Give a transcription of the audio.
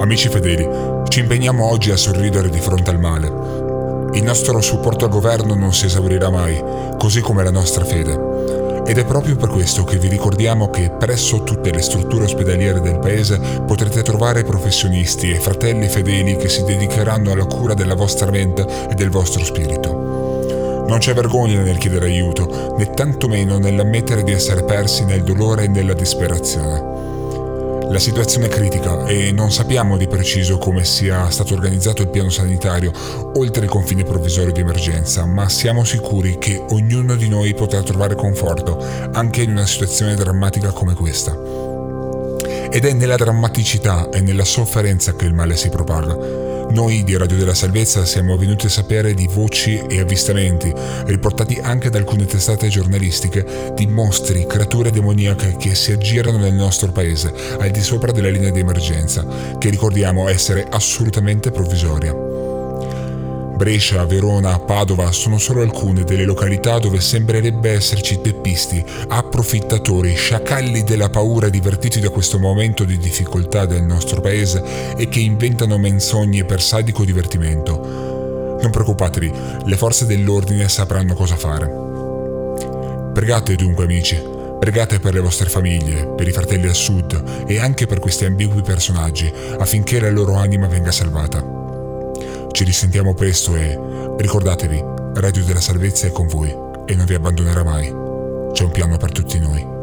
Amici fedeli, ci impegniamo oggi a sorridere di fronte al male. Il nostro supporto al governo non si esaurirà mai, così come la nostra fede. Ed è proprio per questo che vi ricordiamo che presso tutte le strutture ospedaliere del paese potrete trovare professionisti e fratelli fedeli che si dedicheranno alla cura della vostra mente e del vostro spirito. Non c'è vergogna nel chiedere aiuto, né tantomeno nell'ammettere di essere persi nel dolore e nella disperazione. La situazione è critica e non sappiamo di preciso come sia stato organizzato il piano sanitario oltre il confine provvisorio di emergenza, ma siamo sicuri che ognuno di noi potrà trovare conforto anche in una situazione drammatica come questa. Ed è nella drammaticità e nella sofferenza che il male si propaga noi di Radio della Salvezza siamo venuti a sapere di voci e avvistamenti, riportati anche da alcune testate giornalistiche, di mostri, creature demoniache che si aggirano nel nostro paese, al di sopra della linea di emergenza, che ricordiamo essere assolutamente provvisoria. Brescia, Verona, Padova sono solo alcune delle località dove sembrerebbe esserci teppisti, approfittatori, sciacalli della paura divertiti da questo momento di difficoltà del nostro paese e che inventano menzogne per sadico divertimento. Non preoccupatevi, le forze dell'ordine sapranno cosa fare. Pregate dunque amici, pregate per le vostre famiglie, per i fratelli al sud e anche per questi ambigui personaggi affinché la loro anima venga salvata. Ci risentiamo presto e ricordatevi, Radio della Salvezza è con voi e non vi abbandonerà mai. C'è un piano per tutti noi.